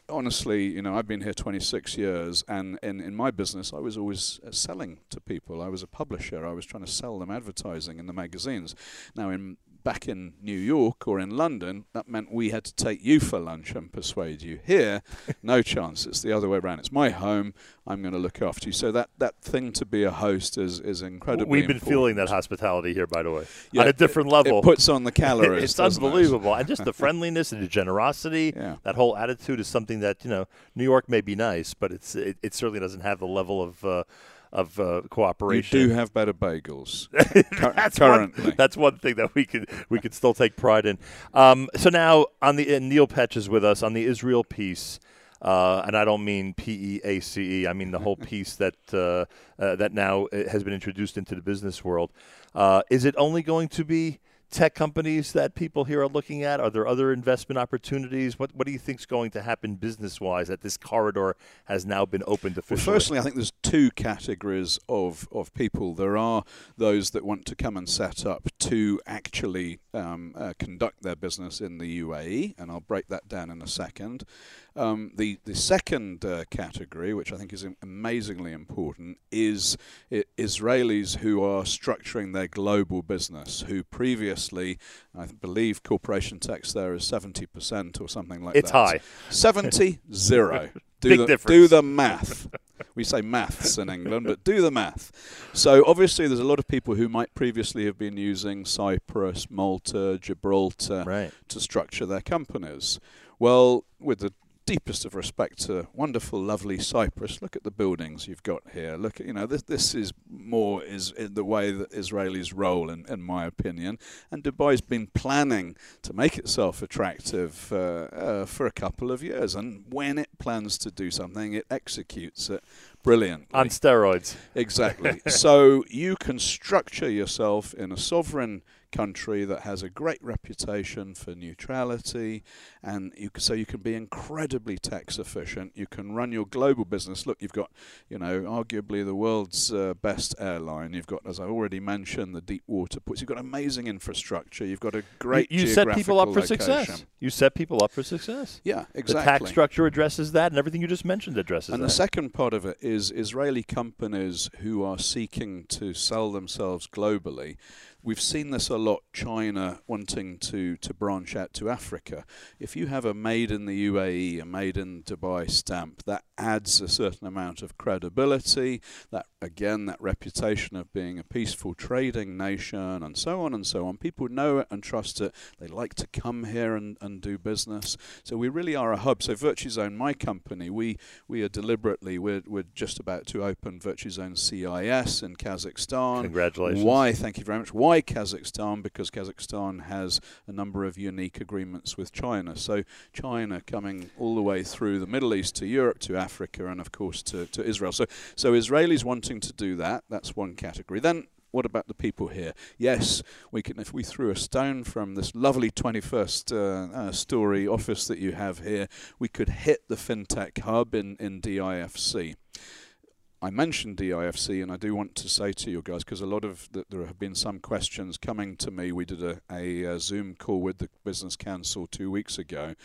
honestly, you know, I've been here 26 years, and in, in my business, I was always uh, selling to people. I was a publisher. I was trying to sell them advertising in the magazines. Now, in back in New York or in London, that meant we had to take you for lunch and persuade you. Here, no chance. It's the other way around. It's my home. I'm going to look after you. So that, that thing to be a host is is incredibly. We've been feeling that hospitality here, by the way, Yeah, on a different level. It puts on the calories. it's doesn't it? unbelievable, and just the friendliness and the generosity. Yeah. That whole attitude is something that you know. New York may be nice, but it's it, it certainly doesn't have the level of uh, of uh, You do have better bagels that's currently. One, that's one thing that we could we could still take pride in. Um, so now on the and Neil Petch is with us on the Israel piece. Uh, and I don't mean P E A C E. I mean the whole piece that uh, uh, that now uh, has been introduced into the business world. Uh, is it only going to be tech companies that people here are looking at? Are there other investment opportunities? What What do you think is going to happen business wise that this corridor has now been opened officially? Well, firstly, I think there's two categories of, of people. There are those that want to come and set up to actually um, uh, conduct their business in the UAE, and I'll break that down in a second. Um, the the second uh, category, which I think is amazingly important, is I- Israelis who are structuring their global business, who previously, I believe, corporation tax there is seventy percent or something like it's that. It's high. 70, zero. Do Big the, difference. Do the math. we say maths in England, but do the math. So obviously, there's a lot of people who might previously have been using Cyprus, Malta, Gibraltar Right. to structure their companies. Well, with the deepest of respect to wonderful, lovely Cyprus, look at the buildings you've got here. Look at you know this. This is more is in the way that Israelis roll, in, in my opinion. And Dubai's been planning to make itself attractive uh, uh, for a couple of years, and when it plans to do something, it executes it brilliant. On steroids. Exactly. so you can structure yourself in a sovereign country that has a great reputation for neutrality, and you so you can be incredibly tax efficient. You can run your global business. Look, you've got, you know, arguably the world's uh, best airline. You've got, as I already mentioned, the deep water ports. You've got amazing infrastructure. You've got a great. You, you set people up for success. You set people up for success. Yeah, exactly. The tax structure addresses that, and everything you just mentioned addresses that And that. the second part of it is Israeli companies who are seeking to sell themselves globally. We've seen this a lot, China wanting to, to branch out to Africa. If you have a made in the UAE, a made in Dubai stamp, that adds a certain amount of credibility, that again, that reputation of being a peaceful trading nation, and so on and so on. People know it and trust it. They like to come here and, and do business. So we really are a hub. So Virtuzone, my company, we, we are deliberately, we're, we're just about to open Virtuzone CIS in Kazakhstan. Congratulations. Why? Thank you very much. Why Kazakhstan? Because Kazakhstan has a number of unique agreements with China. So China coming all the way through the Middle East to Europe, to Africa, and of course to, to Israel. So so Israelis wanting to do that. That's one category. Then. What about the people here? Yes, we can. If we threw a stone from this lovely 21st uh, uh, story office that you have here, we could hit the fintech hub in, in DIFC. I mentioned DIFC, and I do want to say to you guys because a lot of the, there have been some questions coming to me. We did a, a, a, Zoom call with the Business Council two weeks ago.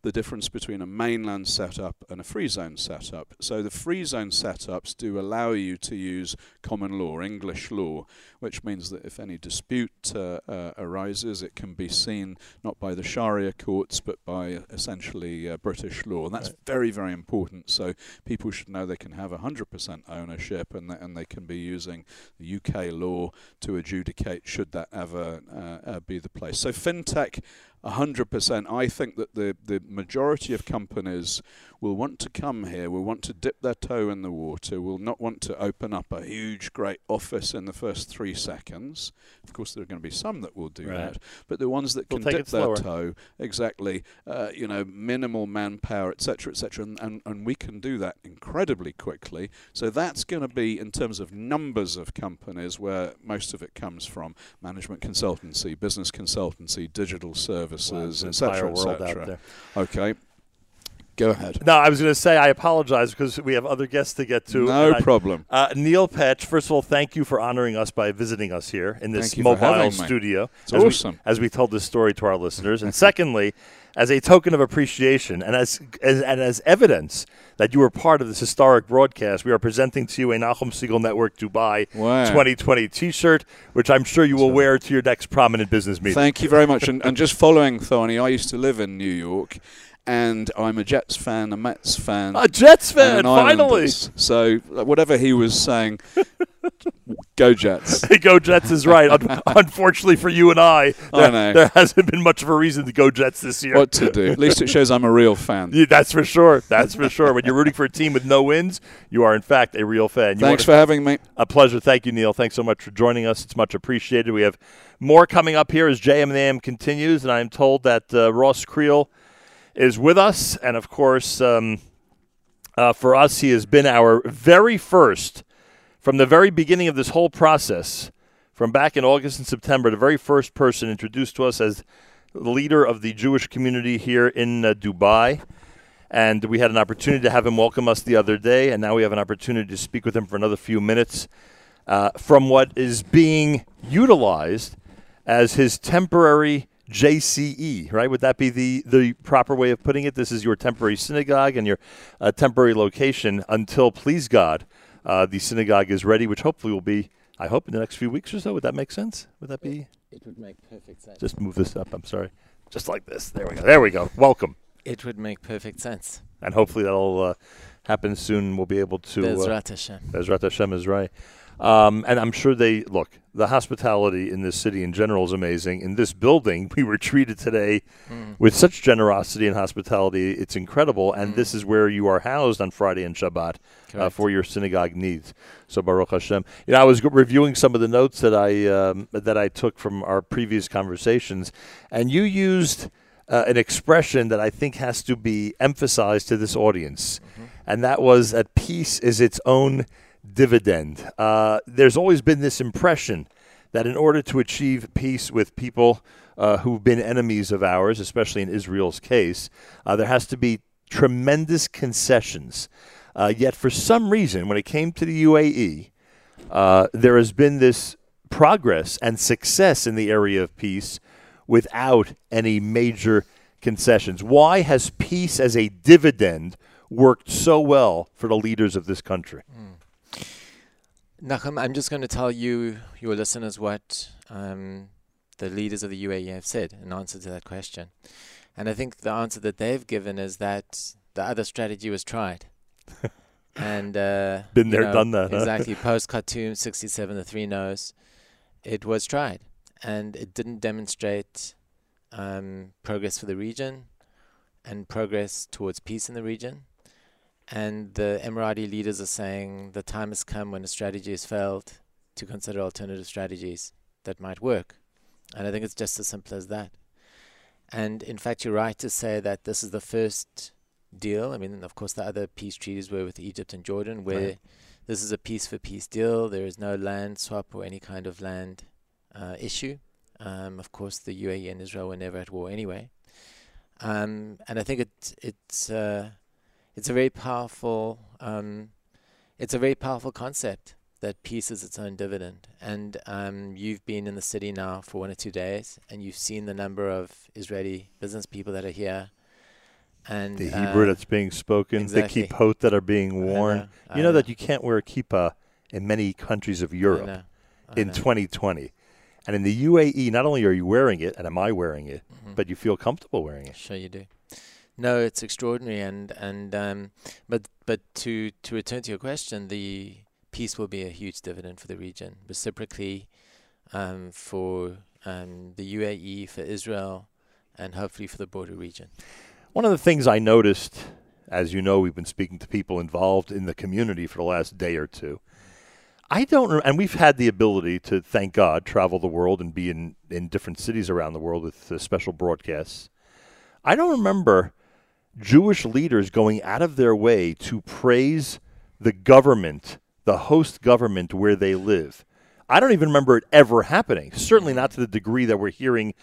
The difference between a mainland setup and a free zone setup. So the free zone setups do allow you to use common law, English law, which means that if any dispute uh, uh, arises, it can be seen not by the Sharia courts but by essentially uh, British law, and that's right. very very important. So people should know they can have 100% ownership, and th- and they can be using UK law to adjudicate should that ever uh, uh, be the place. So fintech 100%. I think that the, the majority of companies will want to come here, will want to dip their toe in the water, will not want to open up a huge, great office in the first three seconds. Of course, there are going to be some that will do right. that, but the ones that can we'll dip their toe, exactly, uh, you know, minimal manpower, etc., etc., and, and, and we can do that incredibly quickly. So that's going to be, in terms of numbers of companies, where most of it comes from management consultancy, business consultancy, digital service etc., etc. Okay. Go ahead. No, I was going to say I apologize because we have other guests to get to. No problem. uh, Neil Petch, first of all, thank you for honoring us by visiting us here in this mobile studio. It's as awesome. We, as we told this story to our listeners. And secondly, as a token of appreciation and as, as, and as evidence that you were part of this historic broadcast, we are presenting to you a Nachum Segal Network Dubai wow. 2020 T-shirt, which I'm sure you will wear to your next prominent business meeting. Thank you very much. and, and just following Thorny, I used to live in New York, and I'm a Jets fan, a Mets fan, a Jets fan. Finally, so whatever he was saying, go Jets. go Jets is right. Unfortunately for you and I, there, I there, hasn't been much of a reason to go Jets this year. What to do? At least it shows I'm a real fan. Yeah, that's for sure. That's for sure. When you're rooting for a team with no wins, you are in fact a real fan. You Thanks for having me. A pleasure. Thank you, Neil. Thanks so much for joining us. It's much appreciated. We have more coming up here as JM continues, and I'm told that uh, Ross Kriel – is with us. And of course, um, uh, for us, he has been our very first, from the very beginning of this whole process, from back in August and September, the very first person introduced to us as the leader of the Jewish community here in uh, Dubai. And we had an opportunity to have him welcome us the other day, and now we have an opportunity to speak with him for another few minutes uh, from what is being utilized as his temporary JCE, right? Would that be the, the proper way of putting it? This is your temporary synagogue and your uh, temporary location until, please God, uh, the synagogue is ready, which hopefully will be, I hope, in the next few weeks or so. Would that make sense? Would that be? It would make perfect sense. Just move this up. I'm sorry. Just like this. There we go. There we go. Welcome. It would make perfect sense. And hopefully that'll uh, happen soon. We'll be able to. Bezrat Hashem. Bezrat Hashem is right. Um, and I'm sure they look. The hospitality in this city in general is amazing. In this building, we were treated today mm. with such generosity and hospitality. It's incredible. And mm. this is where you are housed on Friday and Shabbat uh, for your synagogue needs. So Baruch Hashem. You know, I was reviewing some of the notes that I um, that I took from our previous conversations, and you used. Uh, an expression that I think has to be emphasized to this audience, mm-hmm. and that was that peace is its own dividend. Uh, there's always been this impression that in order to achieve peace with people uh, who've been enemies of ours, especially in Israel's case, uh, there has to be tremendous concessions. Uh, yet, for some reason, when it came to the UAE, uh, there has been this progress and success in the area of peace without any major concessions. Why has peace as a dividend worked so well for the leaders of this country? Mm. Nachum, I'm just going to tell you, your listeners, what um, the leaders of the UAE have said in answer to that question. And I think the answer that they've given is that the other strategy was tried. and uh, been there, know, done that. Huh? Exactly. Post Khartoum 67, the three no's, it was tried. And it didn't demonstrate um, progress for the region and progress towards peace in the region. And the Emirati leaders are saying the time has come when a strategy has failed to consider alternative strategies that might work. And I think it's just as simple as that. And in fact, you're right to say that this is the first deal. I mean, of course, the other peace treaties were with Egypt and Jordan, where right. this is a peace for peace deal. There is no land swap or any kind of land uh, issue. Um, of course, the UAE and Israel were never at war anyway. Um, and I think it, it's. Uh, it's a very powerful um, it's a very powerful concept that peace is its own dividend. And um, you've been in the city now for one or two days, and you've seen the number of Israeli business people that are here. And The uh, Hebrew that's being spoken, exactly. the kippot that are being I worn. know, I you know, know. that you can't wear a kippah in many countries of I Europe know, I in know. 2020. And in the UAE, not only are you wearing it, and am I wearing it, Mhm. but you feel comfortable wearing it. Sure, you do. No, it's extraordinary, and and um, but but to to return to your question, the peace will be a huge dividend for the region, reciprocally, um, for um, the UAE, for Israel, and hopefully for the broader region. One of the things I noticed, as you know, we've been speaking to people involved in the community for the last day or two. I don't, and we've had the ability to, thank God, travel the world and be in, in different cities around the world with uh, special broadcasts. I don't remember Jewish leaders going out of their way to praise the government, the host government where they live. I don't even remember it ever happening, certainly not to the degree that we're hearing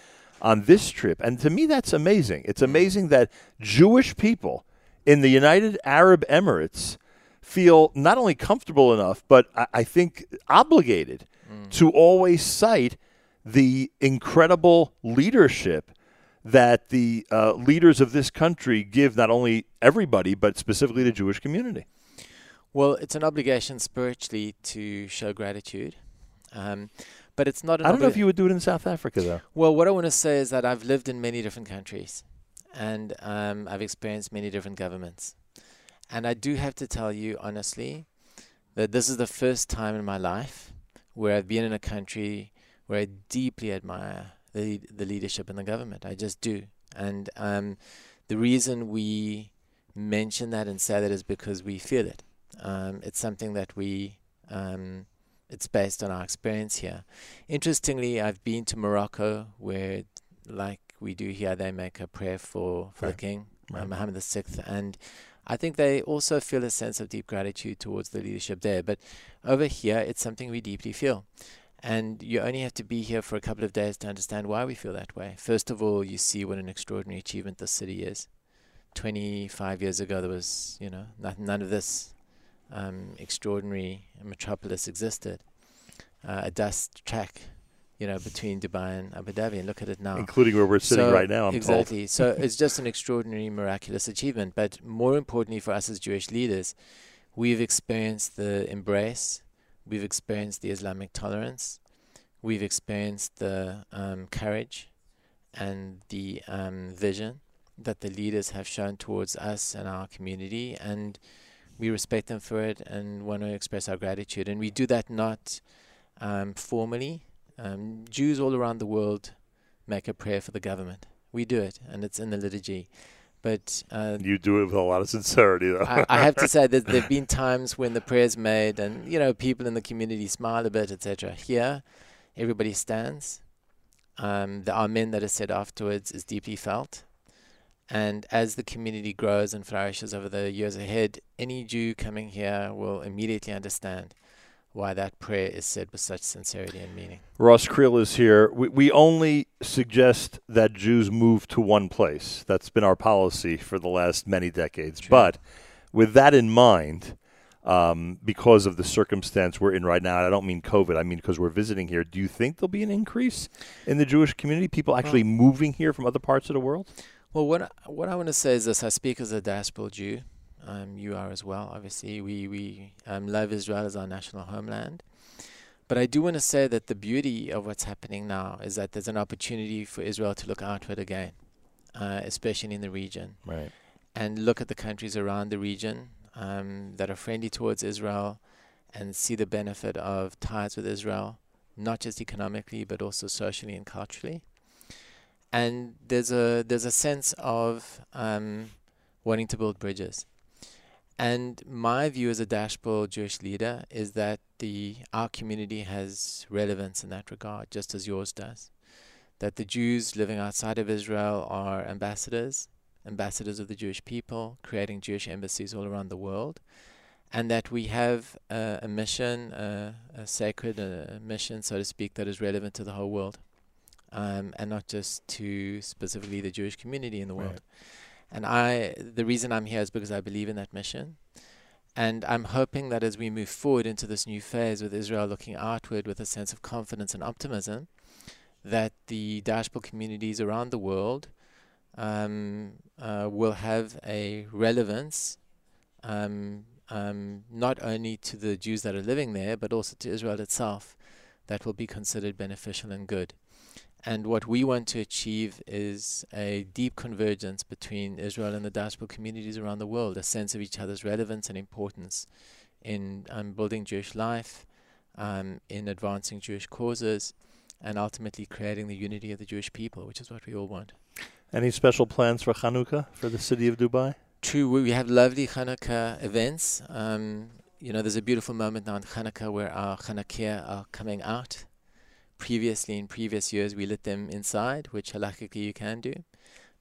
on this trip. And to me, that's amazing. It's amazing that Jewish people in the United Arab Emirates feel not only comfortable enough, but I, I think obligated mm. to always cite the incredible leadership that the uh, leaders of this country give not only everybody, but specifically the Jewish community. Well, it's an obligation spiritually to show gratitude, um, but it's not. An I don't know if you would do it in South Africa, though. Well, what I want to say is that I've lived in many different countries and um, I've experienced many different governments. And I do have to tell you honestly that this is the first time in my life where I've been in a country where I deeply admire the, the leadership in the government. I just do. And um, the reason we mention that and say that is because we feel it. Um, it's something that we, um, it's based on our experience here. Interestingly, I've been to Morocco where, like we do here, they make a prayer for, for Right. the king, uh, Right. Mohammed VI. And I think they also feel a sense of deep gratitude towards the leadership there. But over here, it's something we deeply feel. And you only have to be here for a couple of days to understand why we feel that way. First of all, you see what an extraordinary achievement this city is. 25 years ago, there was, you know, not, none of this um, extraordinary metropolis existed. Uh, a dust track, you know, between Dubai and Abu Dhabi, and look at it now. Including where we're sitting So, right now, I'm told. exactly. so it's just an extraordinary, miraculous achievement. But more importantly for us as Jewish leaders, we've experienced the embrace, we've experienced the Islamic tolerance, we've experienced the um, courage and the um, vision that the leaders have shown towards us and our community, and we respect them for it and want to express our gratitude. And we do that not um, formally. Um, Jews all around the world make a prayer for the government. We do it, and it's in the liturgy. But uh, You do it with a lot of sincerity, though. I, I have to say that there have been times when the prayer's made, and you know, people in the community smile a bit, etc. Here, everybody stands. Um, the amen that is said afterwards is deeply felt. And as the community grows and flourishes over the years ahead, any Jew coming here will immediately understand why that prayer is said with such sincerity and meaning. Ross Kriel is here. We, we only suggest that Jews move to one place. That's been our policy for the last many decades. True. But with that in mind, um, because of the circumstance we're in right now, I don't mean COVID, I mean because we're visiting here, do you think there'll be an increase in the Jewish community? People actually moving here from other parts of the world? Well, what I, what I want to say is this: I speak as a diaspora Jew. Um, you are as well, obviously. We we um, love Israel as our national homeland, but I do want to say that the beauty of what's happening now is that there's an opportunity for Israel to look outward again, uh, especially in the region, Right. and look at the countries around the region um, that are friendly towards Israel, and see the benefit of ties with Israel, not just economically but also socially and culturally and there's a there's a sense of um, wanting to build bridges. And my view as a diaspora Jewish leader is that the our community has relevance in that regard, just as yours does. That the Jews living outside of Israel are ambassadors, ambassadors of the Jewish people, creating Jewish embassies all around the world, and that we have uh, a mission, uh, a sacred uh, mission, so to speak, that is relevant to the whole world um, and not just to specifically the Jewish community in the world. And I, the reason I'm here is because I believe in that mission, And I'm hoping that as we move forward into this new phase with Israel looking outward with a sense of confidence and optimism, that the diaspora communities around the world um, uh, will have a relevance um, um, not only to the Jews that are living there, but also to Israel itself, that will be considered beneficial and good. And what we want to achieve is a deep convergence between Israel and the diaspora communities around the world, a sense of each other's relevance and importance in um, building Jewish life, um, in advancing Jewish causes, and ultimately creating the unity of the Jewish people, which is what we all want. Any special plans for Hanukkah for the city of Dubai? True, we have lovely Hanukkah events. Um, you know, there's a beautiful moment now in Hanukkah where our Hanukkah are coming out previously in previous years we lit them inside, which halakhically you can do.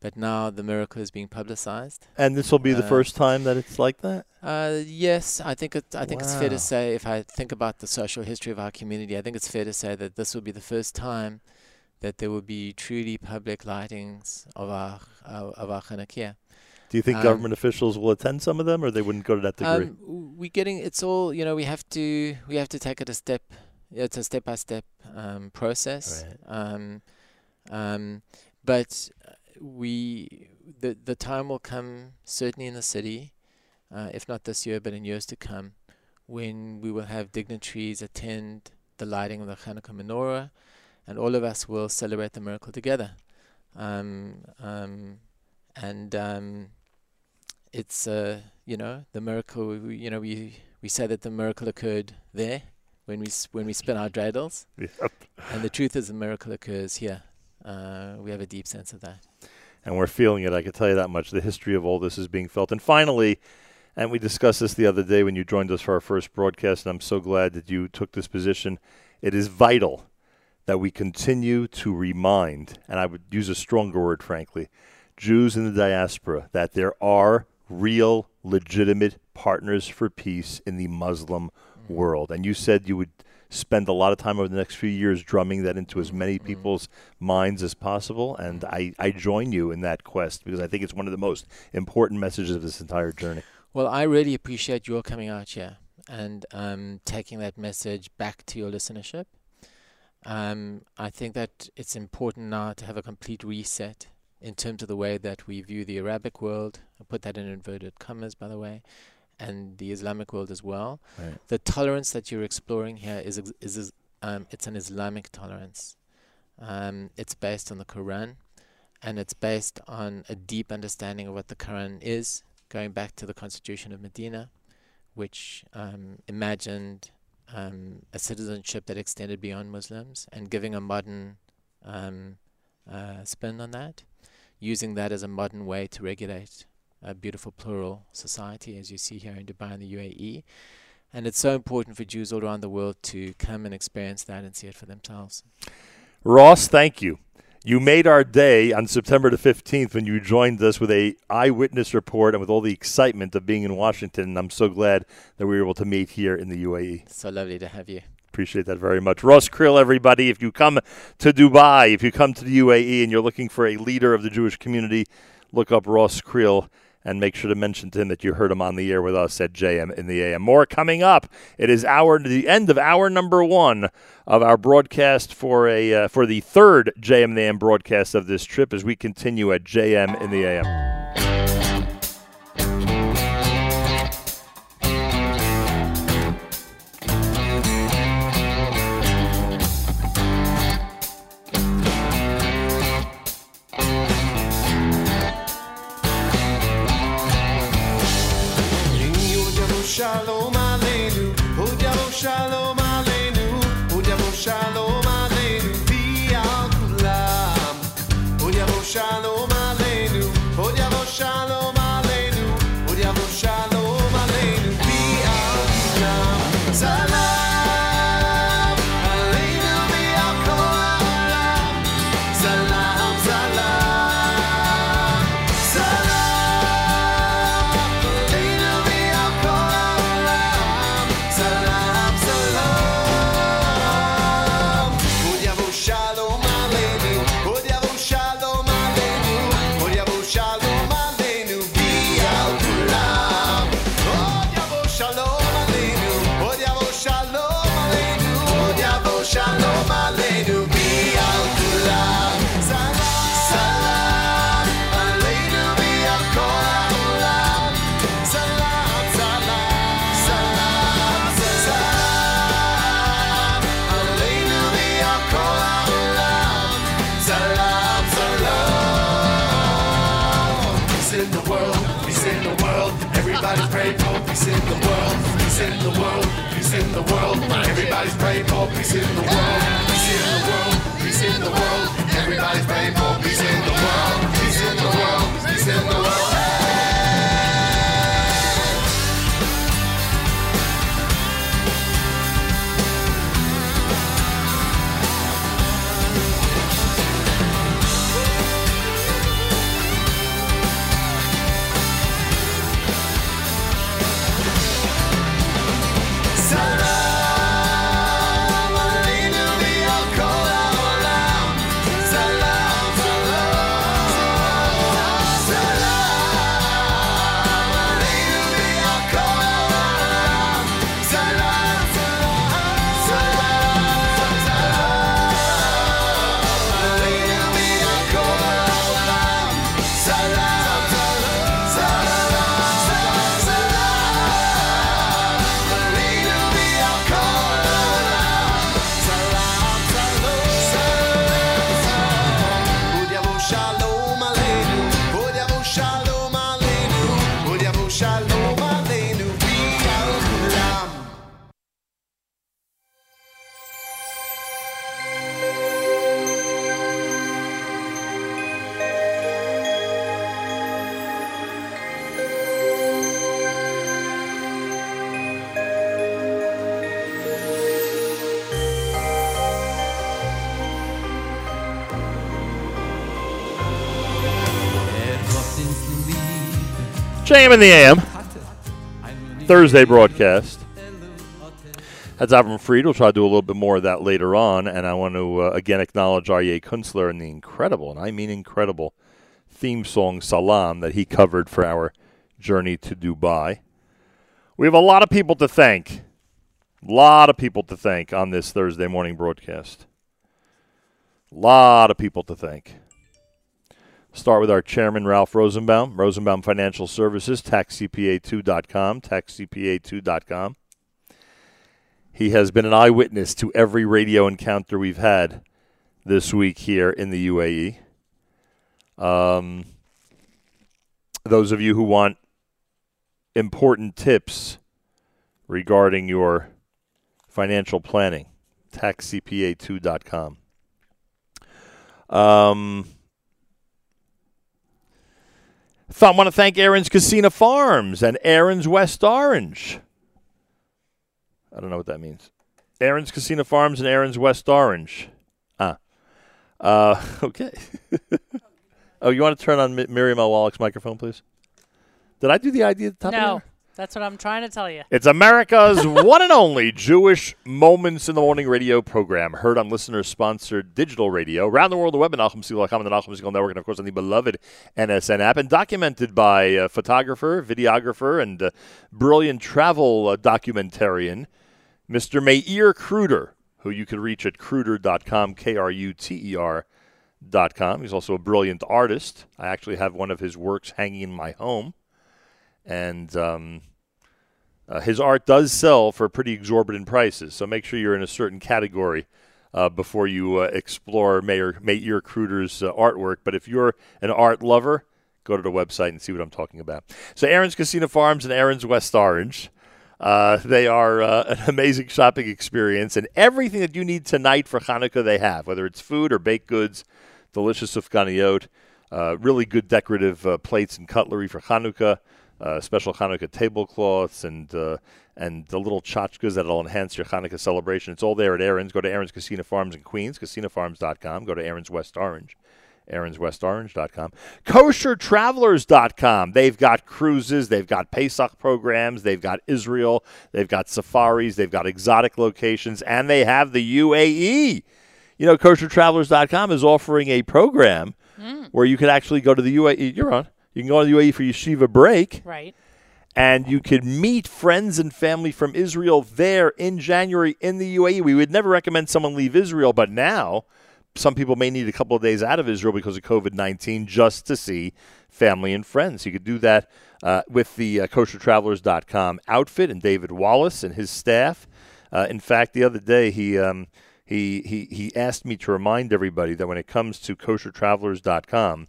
But now the miracle is being publicized. And this will be the Uh, first time that it's like that? Uh, yes, I think it, I think it's fair to say if I think about the social history of our community, I think it's fair to say that this will be the first time that there will be truly public lightings of our uh, of our Hanukkah. Do you think Um, government officials will attend some of them, or they wouldn't go to that degree? Um, w- we getting it's all you know. We have to we have to take it a step. It's a step by step um, process. Right. Um, um, but uh, we the the time will come certainly in the city, uh, if not this year, but in years to come, when we will have dignitaries attend the lighting of the Hanukkah menorah, and all of us will celebrate the miracle together. Um, um, and um, it's uh, you know the miracle. We, you know we we say that the miracle occurred there when we when we spin our dreidels, Yep. and the truth is a miracle occurs here. Uh, we have a deep sense of that. and we're feeling it. I can tell you that much. The history of all this is being felt. And finally, and we discussed this the other day when you joined us for our first broadcast, and I'm so glad that you took this position. It is vital that we continue to remind, and I would use a stronger word, frankly, Jews in the diaspora, that there are real, legitimate partners for peace in the Muslim world. And you said you would spend a lot of time over the next few years drumming that into as many people's minds as possible. And I, I join you in that quest because I think it's one of the most important messages of this entire journey. Well, I really appreciate your coming out here and um, taking that message back to your listenership. Um, I think that it's important now to have a complete reset in terms of the way that we view the Arabic world. I put that in inverted commas, by the way, and the Islamic world as well. Right. The tolerance that you're exploring here is ex- is, is um, it's an Islamic tolerance. Um, it's based on the Quran, and it's based on a deep understanding of what the Quran is, going back to the Constitution of Medina, which um, imagined um, a citizenship that extended beyond Muslims and giving a modern um, uh, spin on that, using that as a modern way to regulate a beautiful plural society, as you see here in Dubai and the UAE. And it's so important for Jews all around the world to come and experience that and see it for themselves. Ross, thank you. You made our day on September the 15th when you joined us with a eyewitness report and with all the excitement of being in Washington. And I'm so glad that we were able to meet here in the. UAE. So lovely to have you. Appreciate that very much. Ross Kriel, everybody, if you come to Dubai, if you come to the UAE and you're looking for a leader of the Jewish community, look up Ross Kriel and make sure to mention to him that you heard him on the air with us at JM in the AM. More coming up. It is hour the end of hour number one of our broadcast for a uh, for the third JM in the AM broadcast of this trip as we continue at JM in the AM. JM in the AM. Thursday broadcast. That's Avram Fried. We'll try to do a little bit more of that later on. And I want to uh, again acknowledge Aryeh Kunstler and the incredible, and I mean incredible, theme song Salam that he covered for our journey to Dubai. We have a lot of people to thank. A lot of people to thank on this Thursday morning broadcast. A lot of people to thank. Start with our chairman, Ralph Rosenbaum, Rosenbaum Financial Services, taxcpa2.com, taxcpa2.com. He has been an eyewitness to every radio encounter we've had this week here in the UAE. Um, those of you who want important tips regarding your financial planning, taxcpa2.com. Um, I want to thank Aaron's Kissena Farms and Aaron's West Orange. I don't know what that means. Aaron's Kissena Farms and Aaron's West Orange. Ah. Uh, okay. oh, you want to turn on Mi- Miriam L. Wallach's microphone, please? Did I do the idea at the top of the No? That's what I'm trying to tell you. It's America's one and only Jewish Moments in the Morning radio program, heard on listener-sponsored digital radio around the world, the web at NachumSegal.com and the Segal Network, and of course on the beloved NSN app, and documented by a photographer, videographer, and uh, brilliant travel uh, documentarian, Mr. Meir Kruter, who you can reach at kruter.com, K-R-U-T-E-R dot com. He's also a brilliant artist. I actually have one of his works hanging in my home, and um, uh, his art does sell for pretty exorbitant prices, so make sure you're in a certain category uh, before you uh, explore Meir Meir Kruter's uh, artwork. But if you're an art lover, go to the website and see what I'm talking about. So Aaron's Kissena Farms and Aaron's West Orange. Uh, they are uh, an amazing shopping experience, and everything that you need tonight for Hanukkah they have, whether it's food or baked goods, delicious sufganiyot, uh, really good decorative plates and cutlery for Hanukkah, uh, special Hanukkah tablecloths, and uh, and the little tchotchkes that'll enhance your Hanukkah celebration. It's all there at Aaron's. Go to Aaron's Kissena Farms in Queens, kissenafarms.com. Go to Aaron's West Orange, aaronswestorange.com. Koshertravelers.com. They've got cruises, they've got Pesach programs, they've got Israel, they've got safaris, they've got exotic locations, and they have the UAE. You know, koshertravelers.com is offering a program where you could actually go to the UAE. You're on. You can go to the UAE for yeshiva break Right. and you could meet friends and family from Israel there in January in the UAE. We would never recommend someone leave Israel, but now some people may need a couple of days out of Israel because of COVID 19 just to see family and friends. You could do that uh, with the uh, koshertravelers.com outfit and David Wallace and his staff. Uh, in fact, the other day, he. Um, he, he, he asked me to remind everybody that when it comes to koshertravelers.com,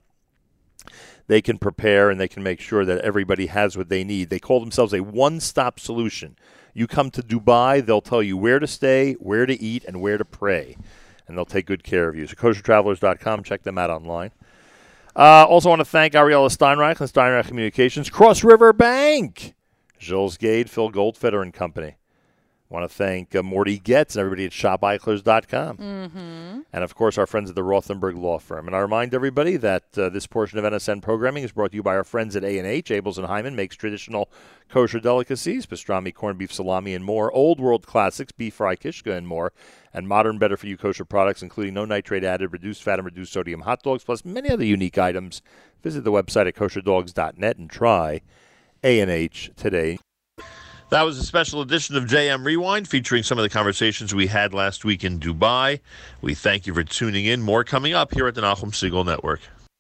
they can prepare and they can make sure that everybody has what they need. They call themselves a one stop solution. You come to Dubai, they'll tell you where to stay, where to eat, and where to pray. And they'll take good care of you. So, koshertravelers.com, check them out online. Uh, also, want to thank Ariella Steinreich and Steinreich Communications, Cross River Bank, Jules Gade, Phil Goldfeder and Company. Want to thank uh, Morty Getz and everybody at shopeichlers.com. Mm-hmm. And of course, our friends at the Rothenberg Law Firm. And I remind everybody that uh, this portion of NSN programming is brought to you by our friends at A&H. Abeles and Heymann makes traditional kosher delicacies, pastrami, corned beef, salami, and more. Old world classics, beef fry, kishka, and more. And modern, better for you kosher products, including no nitrate added, reduced fat, and reduced sodium hot dogs, plus many other unique items. Visit the website at kosherdogs.net and try A&H today. That was a special edition of JM Rewind featuring some of the conversations we had last week in Dubai. We thank you for tuning in. More coming up here at the Nachum Segal Network.